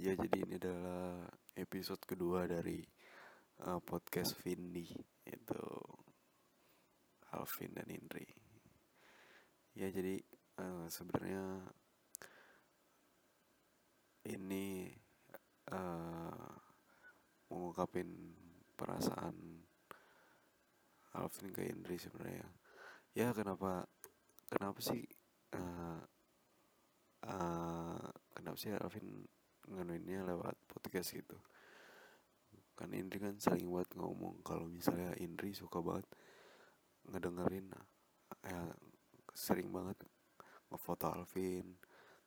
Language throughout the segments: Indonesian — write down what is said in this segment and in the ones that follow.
Ya jadi ini adalah episode kedua dari uh, podcast Vindi itu Alvin dan Indri. Ya jadi uh, sebenarnya ini uh, mengungkapin perasaan Alvin ke Indri sebenarnya. Ya kenapa kenapa sih uh, uh, kenapa sih Alvin nganuinnya lewat podcast gitu. Kan Indri kan sering buat ngomong. Kalau misalnya Indri suka banget ngedengerin ya sering banget ngefoto Alvin.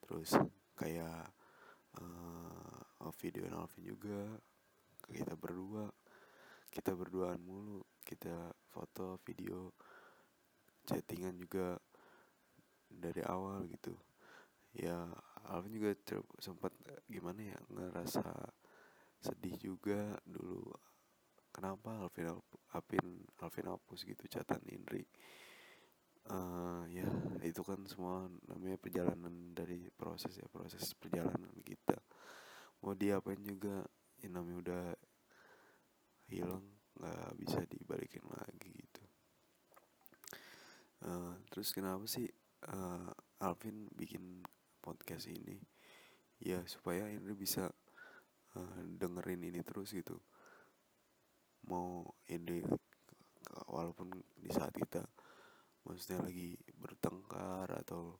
Terus kayak uh, video Alvin juga. Kita berdua kita berduaan mulu. Kita foto video chattingan juga dari awal gitu. Ya Alvin juga sempat gimana ya ngerasa sedih juga dulu. Kenapa Alvin Alvin Alvin hapus gitu catatan Indri? Uh, ya itu kan semua namanya perjalanan dari proses ya proses perjalanan kita. Mau diapain juga ya namanya udah hilang nggak bisa dibalikin lagi gitu. Uh, terus kenapa sih uh, Alvin bikin podcast ini ya supaya ini bisa uh, dengerin ini terus gitu. Mau ini walaupun di saat kita maksudnya lagi bertengkar atau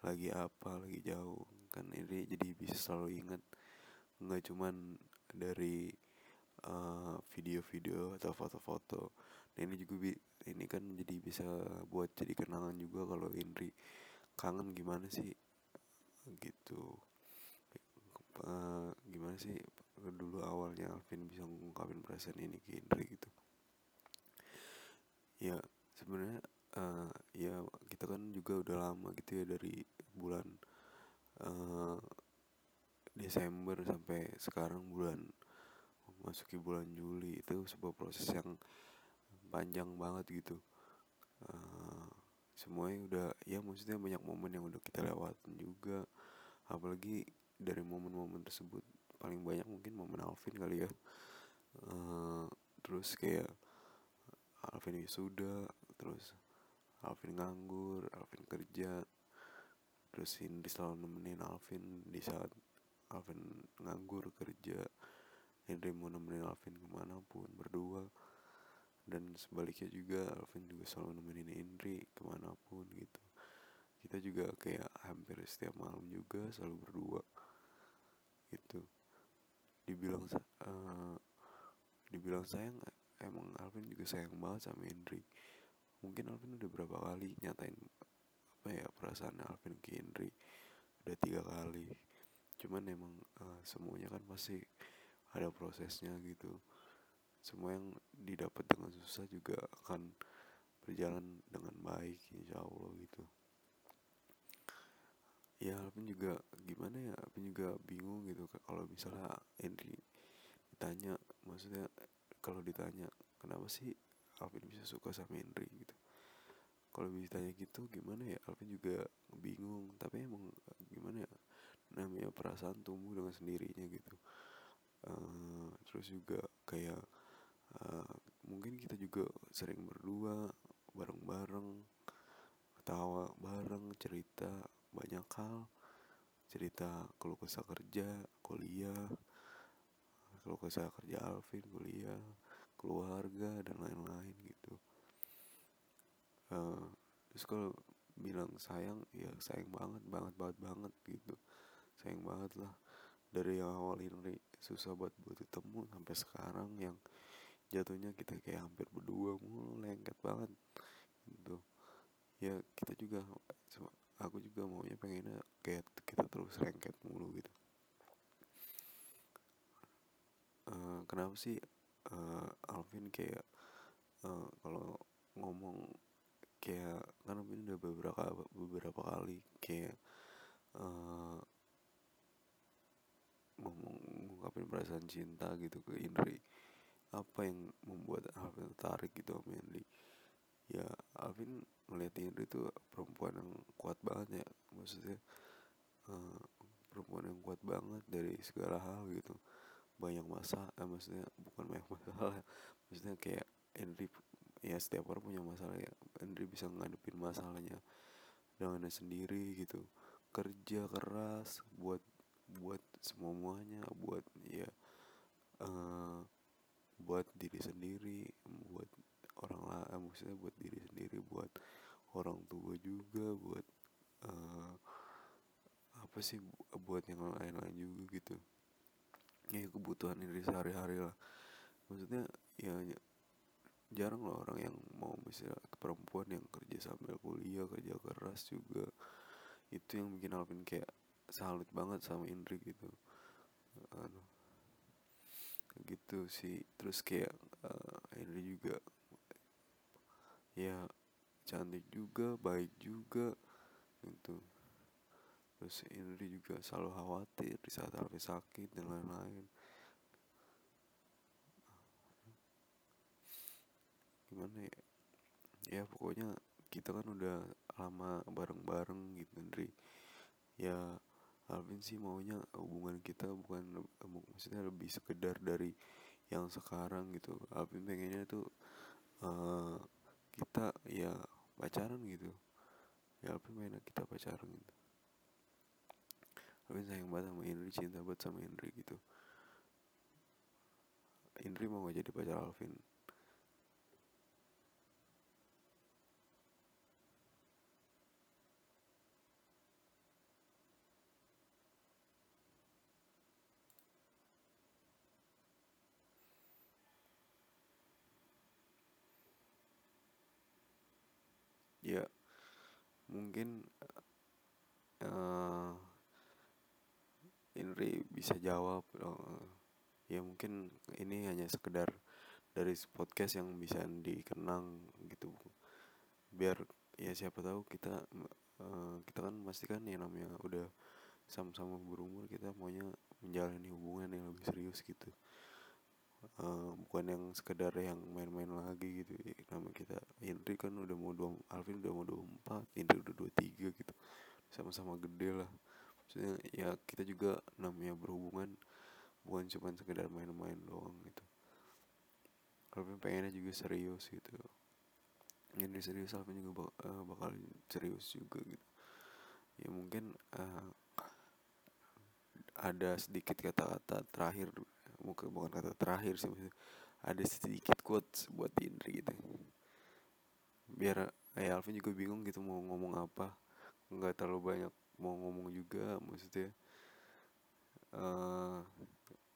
lagi apa lagi jauh kan ini jadi bisa selalu ingat. Nggak cuman dari uh, video-video uh, atau foto-foto. Nah ini juga bi ini kan jadi bisa buat jadi kenangan juga kalau Indri kangen gimana sih gitu. Uh, gimana sih dulu awalnya Alvin bisa ngungkapin perasaan ini ke Indri gitu? Ya sebenarnya uh, ya kita kan juga udah lama gitu ya dari bulan uh, Desember sampai sekarang bulan masuki bulan Juli. Itu sebuah proses yang panjang banget gitu semuanya udah ya maksudnya banyak momen yang udah kita lewatin juga. Apalagi dari momen-momen tersebut paling banyak mungkin momen Alvin kali ya. Uh, terus kayak Alvin wisuda terus Alvin nganggur Alvin kerja terus Indri selalu nemenin Alvin di saat Alvin nganggur kerja. Indri mau nemenin Alvin ke mana pun berdua dan sebaliknya juga Alvin juga selalu nemenin Indri ke mana pun gitu. Kita juga kayak hampir setiap malam juga selalu berdua gitu. Dibilang uh, dibilang sayang emang Alvin juga sayang banget sama Indri. Mungkin Alvin udah berapa kali nyatain apa ya perasaan Alvin ke Indri? Udah tiga kali. Cuman emang uh, semuanya kan pasti ada prosesnya gitu semua yang didapat dengan susah juga akan berjalan dengan baik insya Allah gitu. Ya Alvin juga gimana ya? Alvin juga bingung gitu kalau misalnya Henry ditanya maksudnya kalau ditanya kenapa sih Alvin bisa suka sama Henry gitu. Kalau ditanya gitu gimana ya? Alvin juga bingung. Tapi emang gimana ya? Namanya perasaan tumbuh dengan sendirinya gitu. Uh, terus juga kayak uh, mungkin kita juga sering berdua bareng-bareng ketawa bareng cerita banyak hal. Cerita kalau kesah kerja kuliah. Kalau kesah kerja Alvin kuliah. Keluarga dan lain-lain gitu. Uh, terus kalau bilang sayang ya sayang banget banget banget banget gitu. Sayang banget lah. Dari yang awal ini susah buat buat ketemu sampai sekarang yang jatuhnya kita kayak hampir berdua mulu lengket banget gitu. Ya kita juga aku juga maunya pengennya kayak kita terus lengket mulu gitu. Uh, kenapa sih uh, Alvin kayak uh, kalau ngomong kayak kan Alvin udah beberapa beberapa kali kayak uh, ngomong ngungkapin perasaan cinta gitu ke Indri apa yang membuat Alvin tertarik gitu sama Indri ya Alvin ngeliat Indri itu perempuan yang kuat banget ya maksudnya uh, perempuan yang kuat banget dari segala hal gitu. Banyak masalah eh, maksudnya bukan banyak masalah maksudnya kayak Henry ya setiap orang punya masalah ya. Henry bisa ngadepin masalahnya dengannya sendiri gitu. Kerja keras buat buat semuanya buat ya buat diri sendiri buat orang lain maksudnya buat diri sendiri buat orang tua juga buat uh, apa sih buat yang lain-lain juga gitu. Ya kebutuhan diri sehari-hari lah. Maksudnya ya jarang lah orang yang mau misalnya perempuan yang kerja sambil kuliah kerja keras juga. Itu yang bikin Alvin kayak salut banget sama Indri gitu. Anu gitu sih. Terus kayak uh, Indri juga ya cantik juga baik juga gitu. Terus Indri juga selalu khawatir di saat Alvin sakit dan lain-lain. Gimana ya? Ya pokoknya kita kan udah lama bareng-bareng gitu Ndri. Ya Alvin sih maunya hubungan kita bukan maksudnya lebih sekedar dari yang sekarang gitu. Alvin pengennya tuh uh, kita ya pacaran gitu. Ya Alvin pengen kita pacaran gitu. Alvin sayang banget sama Indri cinta banget sama Indri gitu. Indri mau gak jadi pacar Alvin ya mungkin uh, Indri bisa jawab uh, ya mungkin ini hanya sekedar dari podcast yang bisa dikenang gitu biar ya siapa tahu kita uh, kita kan pasti kan ya namanya udah sama-sama berumur kita maunya menjalani hubungan yang lebih serius gitu uh, bukan yang sekedar yang main-main lagi gitu. Ya, nama kita Indri kan udah mau dua Alvin udah mau dua empat Indri udah dua tiga gitu. Sama-sama gede lah. Maksudnya ya kita juga namanya berhubungan bukan cuma sekedar main-main doang gitu. Alvin pengennya juga serius gitu. Indri serius Alvin juga bak uh, bakal serius juga gitu. Ya mungkin uh, ada sedikit kata-kata terakhir mungkin bukan kata terakhir sih maksudnya ada sedikit quotes buat Indri gitu. Biar ya Alvin juga bingung gitu mau ngomong apa. Nggak terlalu banyak mau ngomong juga maksudnya uh,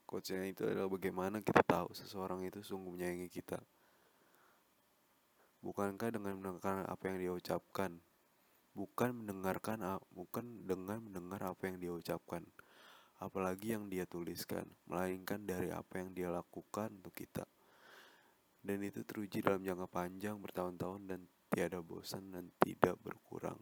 quotesnya itu adalah bagaimana kita tahu seseorang itu sungguh menyayangi kita. Bukankah dengan mendengarkan apa yang dia ucapkan? Bukan mendengarkan bukan dengan mendengar apa yang dia ucapkan apalagi yang dia tuliskan, melainkan dari apa yang dia lakukan untuk kita. Dan itu teruji dalam jangka panjang bertahun-tahun dan tiada bosan dan tidak berkurang.